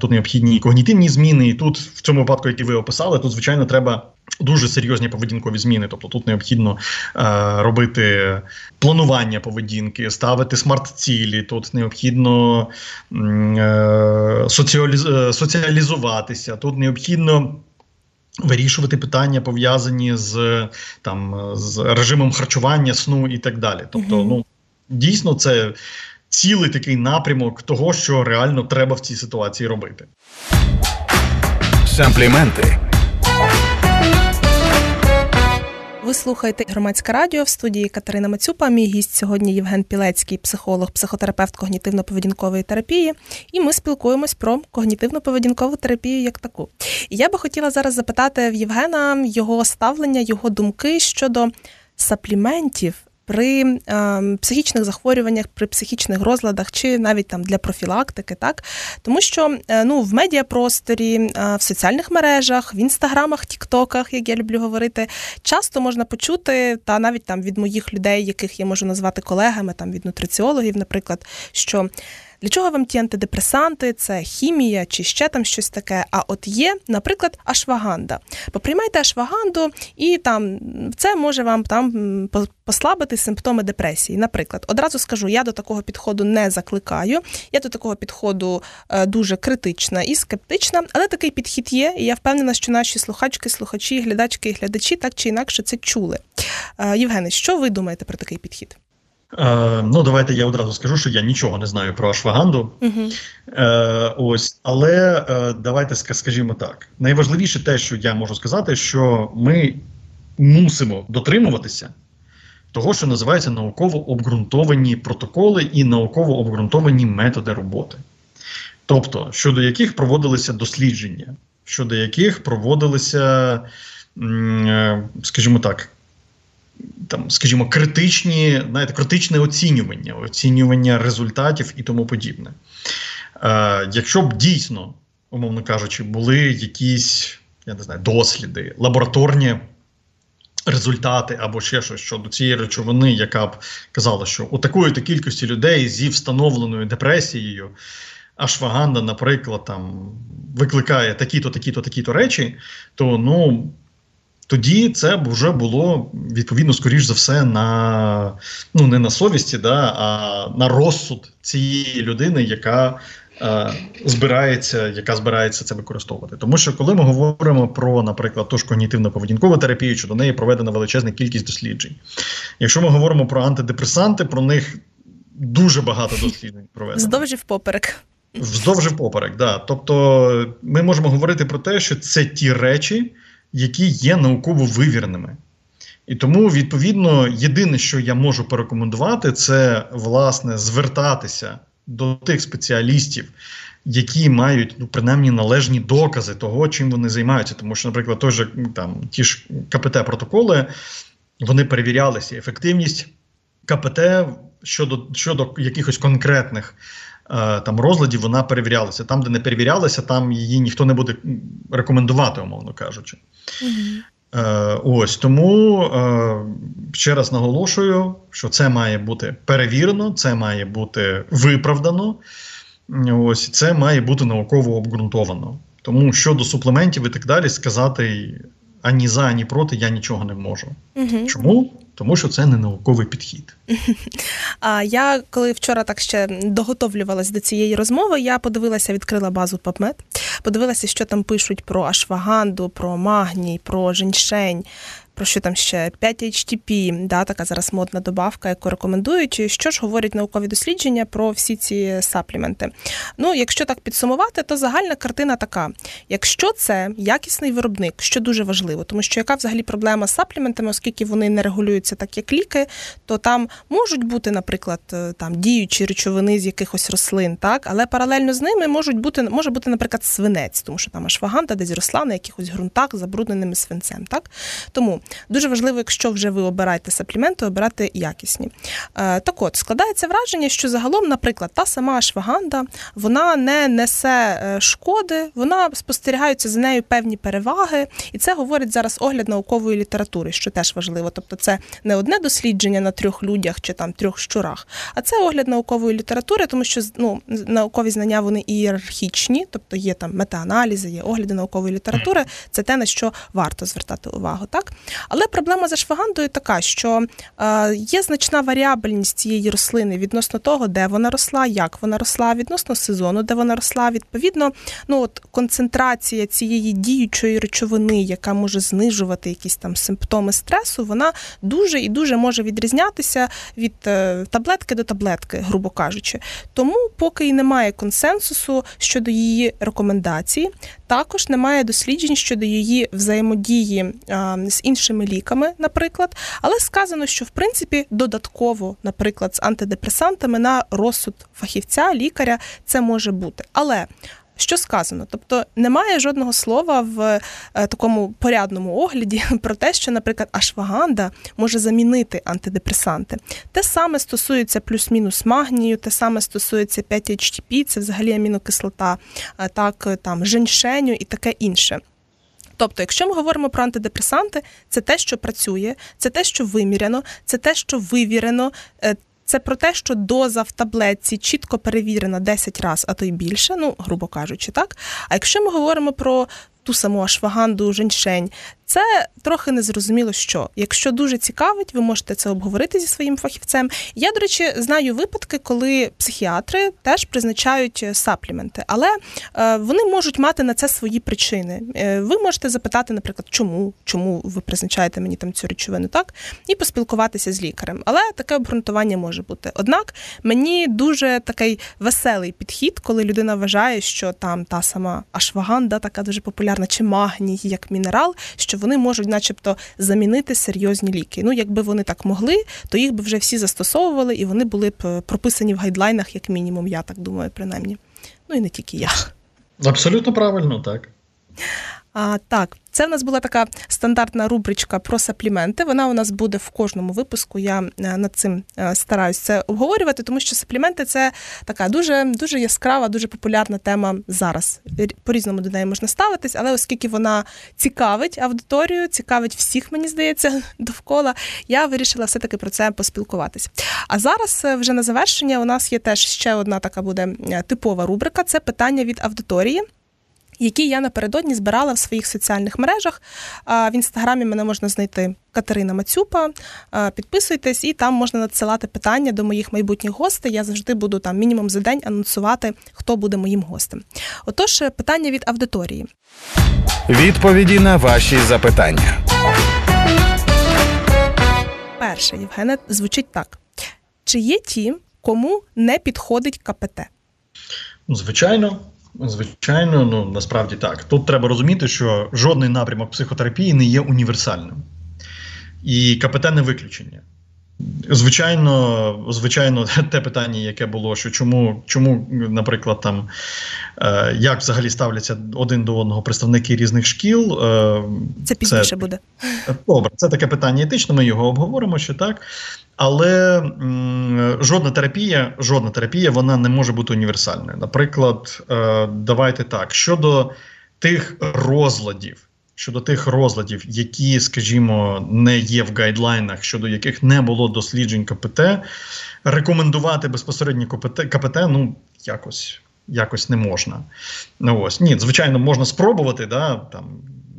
Тут необхідні когнітивні зміни, і тут, в цьому випадку, який ви описали, тут, звичайно, треба дуже серйозні поведінкові зміни. Тобто тут необхідно е, робити планування поведінки, ставити смарт-цілі, тут необхідно е, соціаліз, е, соціалізуватися, тут необхідно. Вирішувати питання пов'язані з там з режимом харчування, сну і так далі. Тобто, ну дійсно, це цілий такий напрямок того, що реально треба в цій ситуації робити. Сампліменти. Ви слухаєте громадське радіо в студії Катерина Мацюпа. Мій гість сьогодні Євген Пілецький, психолог, психотерапевт когнітивно-поведінкової терапії. І ми спілкуємось про когнітивно-поведінкову терапію як таку. Я би хотіла зараз запитати в Євгена його ставлення, його думки щодо сапліментів при е, психічних захворюваннях, при психічних розладах, чи навіть там для профілактики, так тому що е, ну в медіапросторі, е, в соціальних мережах, в інстаграмах, тіктоках, як я люблю говорити, часто можна почути, та навіть там від моїх людей, яких я можу назвати колегами, там від нутриціологів, наприклад, що. Для чого вам ті антидепресанти, це хімія чи ще там щось таке? А от є, наприклад, ашваганда. Поприймайте ашваганду, і там це може вам там послабити симптоми депресії. Наприклад, одразу скажу, я до такого підходу не закликаю. Я до такого підходу е, дуже критична і скептична, але такий підхід є, і я впевнена, що наші слухачки, слухачі, глядачки і глядачі так чи інакше це чули. Е, Євгене, що ви думаєте про такий підхід? Е, Ну, давайте я одразу скажу, що я нічого не знаю про ашваганду. Е, Ось, але е, давайте скажімо так: найважливіше те, що я можу сказати, що ми мусимо дотримуватися того, що називається науково обґрунтовані протоколи і науково обґрунтовані методи роботи, тобто щодо яких проводилися дослідження, щодо яких проводилися, е, скажімо так там, скажімо, критичні, знаєте, критичне оцінювання, оцінювання результатів і тому подібне. Е, Якщо б дійсно, умовно кажучи, були якісь я не знаю, досліди, лабораторні результати або ще щось щодо цієї речовини, яка б казала, що у такої то кількості людей зі встановленою депресією. Ашваганда, наприклад, там викликає такі-то, такі-то, такі-то речі, то ну тоді це вже було відповідно, скоріш за все, на ну не на совісті, да, а на розсуд цієї людини, яка е, збирається яка збирається це використовувати. Тому що, коли ми говоримо про, наприклад, ту ж когнітивно-поведінкову терапію, що до неї проведена величезна кількість досліджень. Якщо ми говоримо про антидепресанти, про них дуже багато досліджень проведено. Вздовж і впоперек. Вздовж і впоперек, да. Тобто ми можемо говорити про те, що це ті речі які є науково вивірними. І тому, відповідно, єдине, що я можу порекомендувати, це власне звертатися до тих спеціалістів, які мають ну, принаймні належні докази того, чим вони займаються. Тому що, наприклад, той же там ті ж КПТ-протоколи вони перевірялися ефективність КПТ щодо щодо якихось конкретних там розладів вона перевірялася. Там, де не перевірялася, там її ніхто не буде рекомендувати, умовно кажучи. Угу. Ось тому е, ще раз наголошую, що це має бути перевірено, це має бути виправдано. Ось це має бути науково обґрунтовано. Тому щодо суплементів і так далі, сказати ані за, ані проти я нічого не можу. Угу. Чому? Тому що це не науковий підхід. А я коли вчора так ще доготовлювалась до цієї розмови, я подивилася, відкрила базу PubMed, подивилася, що там пишуть про ашваганду, про магній, про женьшень, про що там ще 5-HTP, да, така зараз модна добавка, яку рекомендують. Що ж говорять наукові дослідження про всі ці сапліменти? Ну, якщо так підсумувати, то загальна картина така: якщо це якісний виробник, що дуже важливо, тому що яка взагалі проблема з сапліментами, оскільки вони не регулюються так, як ліки, то там можуть бути, наприклад, е, там діючі речовини з якихось рослин, так, але паралельно з ними можуть бути, може бути, наприклад, свинець, тому що там ашваганта десь росла на якихось ґрунтах, забрудненими свинцем. Так? Тому Дуже важливо, якщо вже ви обираєте сапліменти, обирати якісні. Е, так от, складається враження, що загалом, наприклад, та сама ашваганда вона не несе е, шкоди, вона спостерігаються за нею певні переваги, і це говорить зараз огляд наукової літератури, що теж важливо. Тобто, це не одне дослідження на трьох людях чи там трьох щурах, а це огляд наукової літератури, тому що ну, наукові знання вони ієрархічні, тобто є там метааналізи, є огляди наукової літератури. Це те, на що варто звертати увагу. так? Але проблема з ашвагандою така, що е, є значна варіабельність цієї рослини відносно того, де вона росла, як вона росла, відносно сезону, де вона росла. Відповідно, ну от концентрація цієї діючої речовини, яка може знижувати якісь там симптоми стресу, вона дуже і дуже може відрізнятися від е, таблетки до таблетки, грубо кажучи. Тому, поки і немає консенсусу щодо її рекомендацій, також немає досліджень щодо її взаємодії е, з іншими іншими ліками, наприклад, але сказано, що в принципі додатково, наприклад, з антидепресантами на розсуд фахівця, лікаря це може бути. Але що сказано? Тобто немає жодного слова в е, такому порядному огляді про те, що, наприклад, ашваганда може замінити антидепресанти. Те саме стосується плюс-мінус магнію, те саме стосується 5-HTP, це взагалі амінокислота, так там женьшеню і таке інше. Тобто, якщо ми говоримо про антидепресанти, це те, що працює, це те, що виміряно, це те, що вивірено. Е, це про те, що доза в таблетці чітко перевірена 10 разів, а то й більше, ну грубо кажучи, так. А якщо ми говоримо про ту саму ашваганду, женьшень, Це трохи незрозуміло, що якщо дуже цікавить, ви можете це обговорити зі своїм фахівцем. Я, до речі, знаю випадки, коли психіатри теж призначають сапліменти, але е, вони можуть мати на це свої причини. Е, ви можете запитати, наприклад, чому чому ви призначаєте мені там цю речовину, так і поспілкуватися з лікарем. Але таке обґрунтування може бути. Однак мені дуже такий веселий підхід, коли людина вважає, що там та сама ашваганда, така дуже популярна, чи магній як мінерал, що вони можуть, начебто, замінити серйозні ліки. Ну, якби вони так могли, то їх би вже всі застосовували і вони були б е, прописані в гайдлайнах, як мінімум, я так думаю, принаймні. Ну і не тільки я. Абсолютно правильно, так. А, Так, це в нас була така стандартна рубричка про сапліменти. Вона у нас буде в кожному випуску. Я е, над цим е, стараюсь це обговорювати, тому що сапліменти це така дуже дуже яскрава, дуже популярна тема зараз. По різному до неї можна ставитись, але оскільки вона цікавить аудиторію, цікавить всіх, мені здається, довкола, я вирішила все-таки про це поспілкуватись. А зараз е, вже на завершення у нас є теж ще одна така буде типова рубрика: це питання від аудиторії які я напередодні збирала в своїх соціальних мережах. В інстаграмі мене можна знайти Катерина Мацюпа. Підписуйтесь, і там можна надсилати питання до моїх майбутніх гостей. Я завжди буду там мінімум за день анонсувати, хто буде моїм гостем. Отож, питання від аудиторії. Відповіді на ваші запитання. Перше, Євгене, звучить так: чи є ті, кому не підходить КПТ? Звичайно. Звичайно, ну насправді так. Тут треба розуміти, що жодний напрямок психотерапії не є універсальним. І КПТ не виключення. Звичайно, звичайно, те питання, яке було, що чому, чому, наприклад, там е, як взагалі ставляться один до одного представники різних шкіл, е, це пізніше це, буде. Добре, це таке питання етичне, ми його обговоримо ще так. Але м, жодна терапія, жодна терапія вона не може бути універсальною. Наприклад, е, давайте так щодо тих розладів щодо тих розладів, які, скажімо, не є в гайдлайнах, щодо яких не було досліджень КПТ, рекомендувати безпосередньо КПТ, КПТ ну якось якось не можна. Ну ось ні, звичайно, можна спробувати, да, там.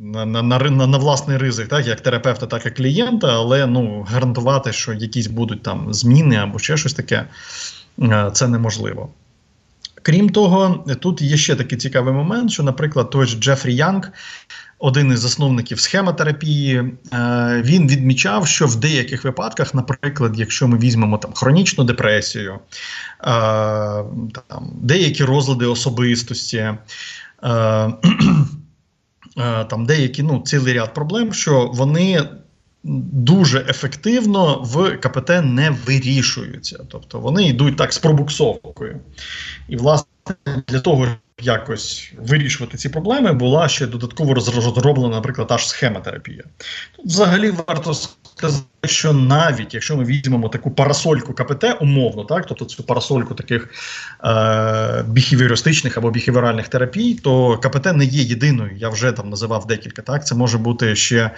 На на, на, на власний ризик, так як терапевта, так і клієнта, але ну гарантувати, що якісь будуть там зміни або ще щось таке, е, це неможливо. Крім того, тут є ще такий цікавий момент, що, наприклад, той ж Джефрі Янг один із засновників схемотерапії, е, він відмічав, що в деяких випадках, наприклад, якщо ми візьмемо там хронічну депресію, е, там деякі розлади особистості. Е, там деякі ну цілий ряд проблем, що вони дуже ефективно в КПТ не вирішуються, тобто вони йдуть так з пробуксовкою. І, власне, для того, щоб якось вирішувати ці проблеми, була ще додатково розроблена, наприклад, та ж схемотерапія. Тут взагалі варто сказати, що навіть якщо ми візьмемо таку парасольку КПТ, умовно, так, тобто цю парасольку таких е, біхівіористичних або біхівіоральних терапій, то КПТ не є єдиною. Я вже там називав декілька. Так, це може бути ще.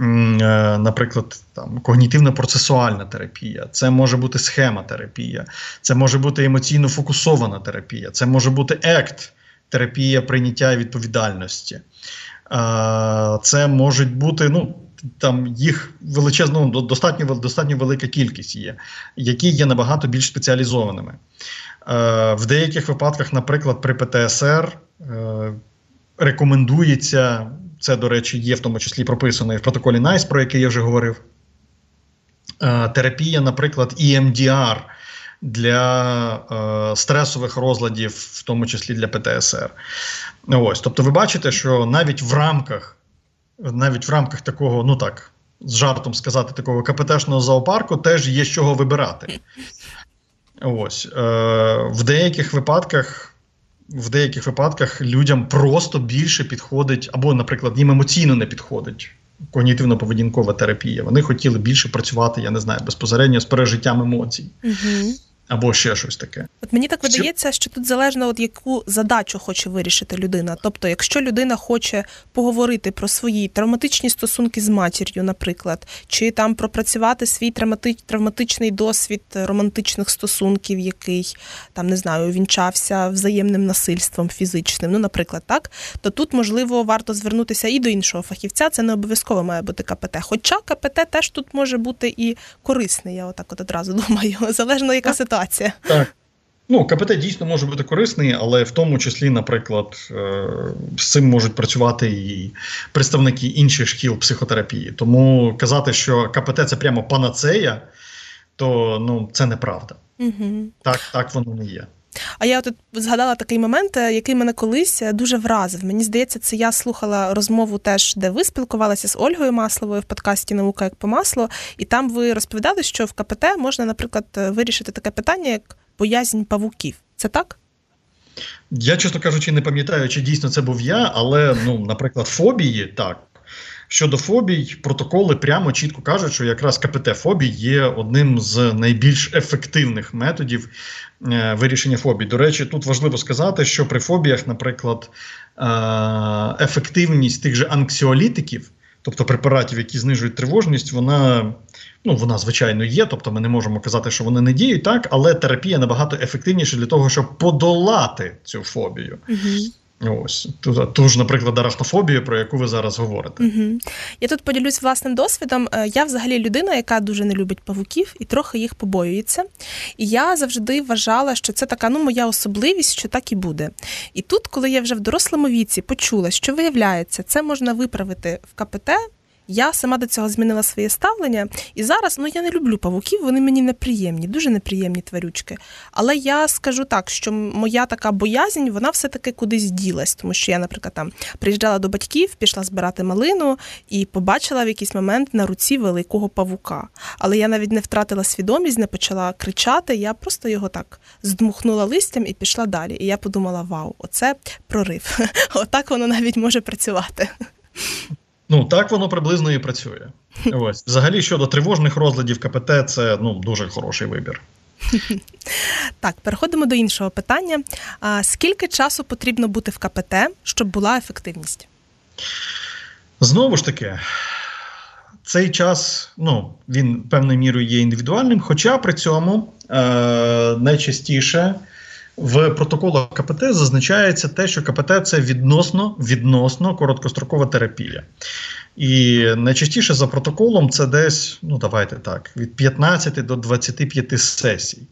Е, наприклад, там когнітивно-процесуальна терапія, це може бути схемотерапія, це може бути емоційно фокусована терапія, це може бути ект, терапія прийняття відповідальності. Е, це можуть бути, ну. Там їх величезно, ну, достатньо достатньо велика кількість є, які є набагато більш спеціалізованими. Е, В деяких випадках, наприклад, при ПТСР рекомендується це, до речі, є в тому числі прописано і в протоколі NICE, про який я вже говорив. Е, терапія, наприклад, EMDR для е, стресових розладів, в тому числі для ПТСР. Ось, Тобто, ви бачите, що навіть в рамках, навіть в рамках такого, ну так, з жартом сказати, такого КПТшного зоопарку теж є з чого вибирати. Ось, е, В деяких випадках в деяких випадках людям просто більше підходить, або, наприклад, їм емоційно не підходить когнітивно-поведінкова терапія. Вони хотіли більше працювати, я не знаю, безпосередньо з пережиттям емоцій. Угу. Або ще щось таке. От мені так видається, що тут залежно от яку задачу хоче вирішити людина. Тобто, якщо людина хоче поговорити про свої травматичні стосунки з матір'ю, наприклад, чи там пропрацювати свій травматичний досвід романтичних стосунків, який там не знаю, вінчався взаємним насильством фізичним, ну, наприклад, так, то тут можливо варто звернутися і до іншого фахівця. Це не обов'язково має бути КПТ. Хоча КПТ теж тут може бути і корисний. Я отак от одразу думаю, залежно яка ситуація ситуація. Так. Ну, КПТ дійсно може бути корисний, але в тому числі, наприклад, е, з цим можуть працювати і представники інших шкіл психотерапії. Тому казати, що КПТ це прямо панацея, то ну це неправда. Угу. Так, Так воно не є. А я тут згадала такий момент, е, який мене колись е, дуже вразив. Мені здається, це я слухала розмову теж, де ви спілкувалися з Ольгою Масловою в подкасті Наука як по маслу, і там ви розповідали, що в КПТ можна, наприклад, е, вирішити таке питання, як боязнь павуків. Це так? Я, чесно кажучи, не пам'ятаю, чи дійсно це був я, але, ну, наприклад, фобії так. Щодо фобій, протоколи прямо чітко кажуть, що якраз КПТ фобій є одним з найбільш ефективних методів вирішення фобій. До речі, тут важливо сказати, що при фобіях, наприклад, е, ефективність тих же анксіолітиків, тобто препаратів, які знижують тривожність, вона ну, вона звичайно є. Тобто, ми не можемо казати, що вони не діють так, але терапія набагато ефективніша для того, щоб подолати цю фобію. Угу. Ось ту, ж, наприклад, арахнофобію, про яку ви зараз говорите. Угу. Я тут поділюсь власним досвідом. Е, я взагалі людина, яка дуже не любить павуків і трохи їх побоюється. І я завжди вважала, що це така ну моя особливість, що так і буде. І тут, коли я вже в дорослому віці почула, що виявляється, це можна виправити в КПТ. Я сама до цього змінила своє ставлення, і зараз ну я не люблю павуків, вони мені неприємні, дуже неприємні тварючки. Але я скажу так, що моя така боязнь, вона все-таки кудись ділась, тому що я, наприклад, там приїжджала до батьків, пішла збирати малину і побачила в якийсь момент на руці великого павука. Але я навіть не втратила свідомість, не почала кричати. Я просто його так здмухнула листям і пішла далі. І я подумала: вау, оце прорив. Отак воно навіть може працювати. Ну так воно приблизно і працює. Ось взагалі щодо тривожних розладів КПТ, це ну дуже хороший вибір. Так, переходимо до іншого питання. А Скільки часу потрібно бути в КПТ, щоб була ефективність? Знову ж таки, цей час ну, він певною мірою є індивідуальним, хоча при цьому е- найчастіше в протоколах КПТ зазначається те, що КПТ це відносно відносно короткострокова терапія. І найчастіше за протоколом це десь, ну давайте так, від 15 до 25 сесій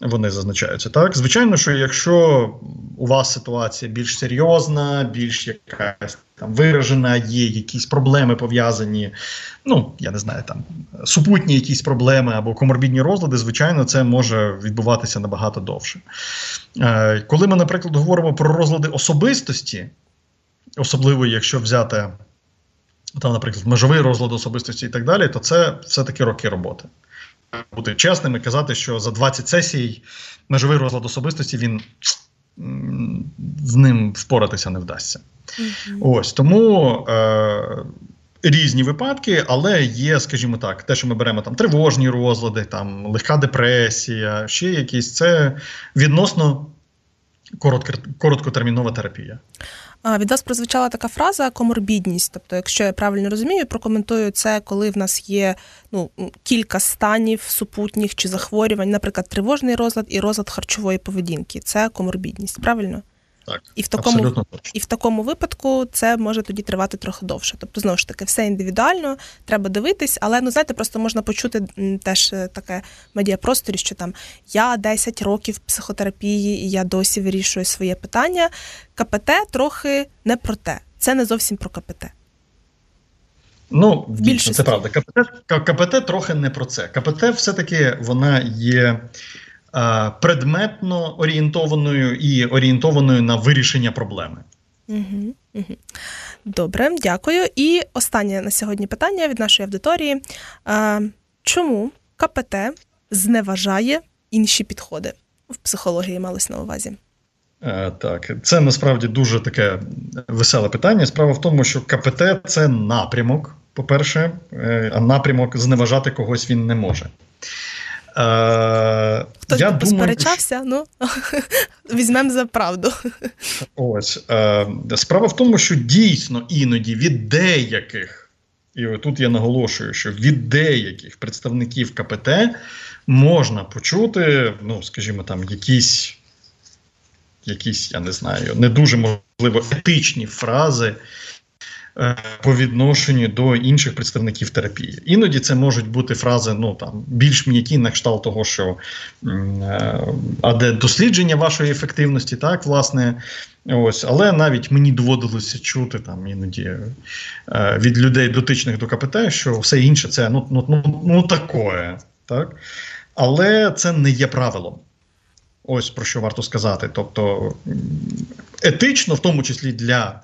вони зазначаються. Так, звичайно, що якщо у вас ситуація більш серйозна, більш якась там виражена, є якісь проблеми пов'язані, ну я не знаю, там супутні якісь проблеми або коморбідні розлади, звичайно, це може відбуватися набагато довше. Е, Коли ми, наприклад, говоримо про розлади особистості, особливо якщо взяти. Там, наприклад, межовий розлад особистості і так далі, то це все-таки роки роботи бути чесним і казати, що за 20 сесій межовий розлад особистості він з ним впоратися не вдасться. Mm-hmm. Ось тому. Е, Різні випадки, але є, скажімо так, те, що ми беремо там тривожні розлади, там легка депресія, ще якісь це відносно коротко, короткотермінова терапія. Від вас прозвучала така фраза коморбідність. Тобто, якщо я правильно розумію, прокоментую це, коли в нас є ну, кілька станів супутніх чи захворювань, наприклад, тривожний розлад і розлад харчової поведінки. Це коморбідність, правильно? Так, і в такому і в такому випадку це може тоді тривати трохи довше. Тобто, знову ж таки, все індивідуально, треба дивитись, але ну знаєте, просто можна почути теж е, таке медіапросторі, що там я 10 років психотерапії і я досі вирішую своє питання. КПТ трохи не про те. Це не зовсім про КПТ. Ну, дійсно, це правда. КПТ КПТ трохи не про це. КПТ все-таки вона є. Е, предметно орієнтованою і орієнтованою на вирішення проблеми. Угу, угу. Добре, дякую. І останнє на сьогодні питання від нашої аудиторії: е, чому КПТ зневажає інші підходи в психології малось на увазі? Е, так, це насправді дуже таке веселе питання. Справа в тому, що КПТ це напрямок, по-перше, а напрямок зневажати когось він не може. Е, Хтось я посперечався, ну візьмемо за правду. Ось е, справа в тому, що дійсно іноді від деяких, і тут я наголошую, що від деяких представників КПТ можна почути, ну, скажімо, там, якісь, якісь, я не знаю, не дуже можливо етичні фрази. Е, по відношенню до інших представників терапії. Іноді це можуть бути фрази ну там більш м'які на кшталт того, що е, а де дослідження вашої ефективності, так, власне. Ось, Але навіть мені доводилося чути там іноді е, від людей, дотичних до КПТ, що все інше це ну ну, ну, ну такое. Так? Але це не є правилом. Ось про що варто сказати. Тобто етично, в тому числі для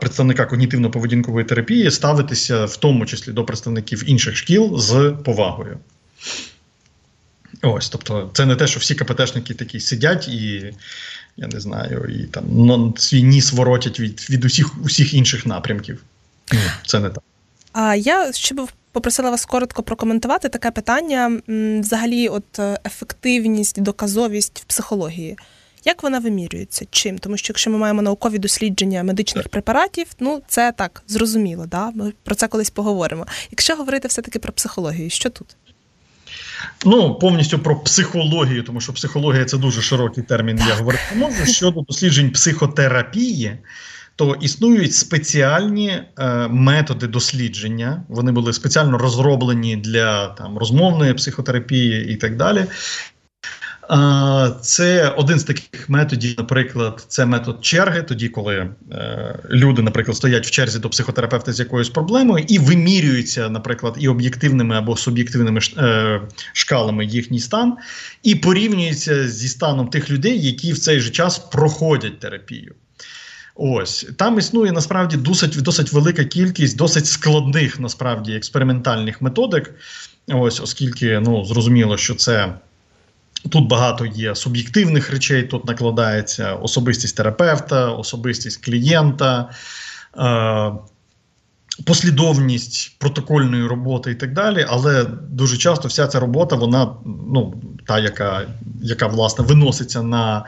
представника когнітивно-поведінкової терапії ставитися в тому числі до представників інших шкіл з повагою. Ось, тобто, це не те, що всі КПТшники такі сидять і, я не знаю, і там ну, свій ніс воротять від від усіх усіх інших напрямків. Це не так. А я ще б попросила вас коротко прокоментувати таке питання: взагалі, от е, ефективність, доказовість в психології. Як вона вимірюється? Чим? Тому що якщо ми маємо наукові дослідження медичних препаратів, ну це так зрозуміло. Да? Ми про це колись поговоримо. Якщо говорити все-таки про психологію, що тут? Ну, повністю про психологію, тому що психологія це дуже широкий термін. Так. Я говорити не можу. Щодо досліджень психотерапії, то існують спеціальні е, методи дослідження. Вони були спеціально розроблені для там розмовної психотерапії і так далі. Це один з таких методів, наприклад, це метод черги, тоді, коли е, люди, наприклад, стоять в черзі до психотерапевта з якоюсь проблемою і вимірюються, наприклад, і об'єктивними або суб'єктивними е, шкалами їхній стан, і порівнюються зі станом тих людей, які в цей же час проходять терапію. Ось там існує насправді досить досить велика кількість досить складних насправді експериментальних методик. Ось, оскільки ну зрозуміло, що це. Тут багато є суб'єктивних речей, тут накладається особистість терапевта, особистість клієнта, е, послідовність протокольної роботи і так далі. Але дуже часто вся ця робота, вона ну, та, яка яка власне виноситься на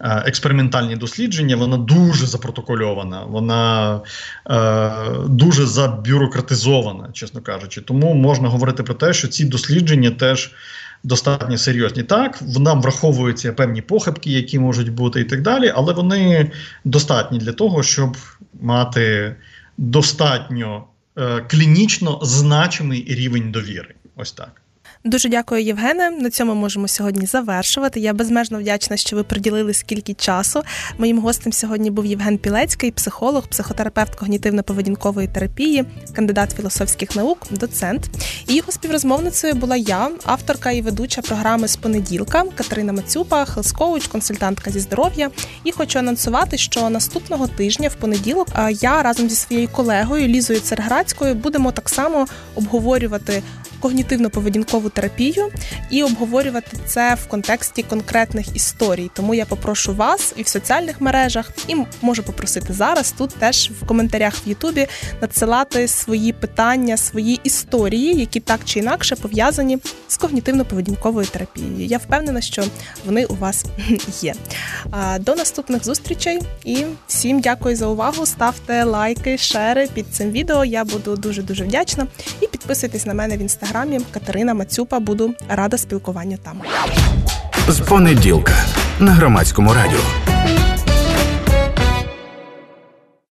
е, експериментальні дослідження, вона дуже запротокольована, вона е, дуже забюрократизована, чесно кажучи. Тому можна говорити про те, що ці дослідження теж достатньо серйозні. Так, нам враховуються певні похибки, які можуть бути, і так далі, але вони достатні для того, щоб мати достатньо е, клінічно значимий рівень довіри. Ось так. Дуже дякую, Євгене. На цьому можемо сьогодні завершувати. Я безмежно вдячна, що ви приділили скільки часу. Моїм гостем сьогодні був Євген Пілецький, психолог, психотерапевт когнітивно-поведінкової терапії, кандидат філософських наук, доцент. І його співрозмовницею була я, авторка і ведуча програми з понеділка Катерина Мацюпа, хелскоуч, консультантка зі здоров'я. І хочу анонсувати, що наступного тижня, в понеділок, я разом зі своєю колегою Лізою Церградською будемо так само обговорювати когнітивно-поведінкову терапію і обговорювати це в контексті конкретних історій. Тому я попрошу вас і в соціальних мережах, і можу попросити зараз тут теж в коментарях в Ютубі надсилати свої питання, свої історії, які так чи інакше пов'язані з когнітивно-поведінковою терапією. Я впевнена, що вони у вас є. До наступних зустрічей і всім дякую за увагу. Ставте лайки, шери під цим відео. Я буду дуже дуже вдячна. І підписуйтесь на мене в інстаграмі Катерина Мацюпа. Буду рада спілкування там. З понеділка на громадському радіо.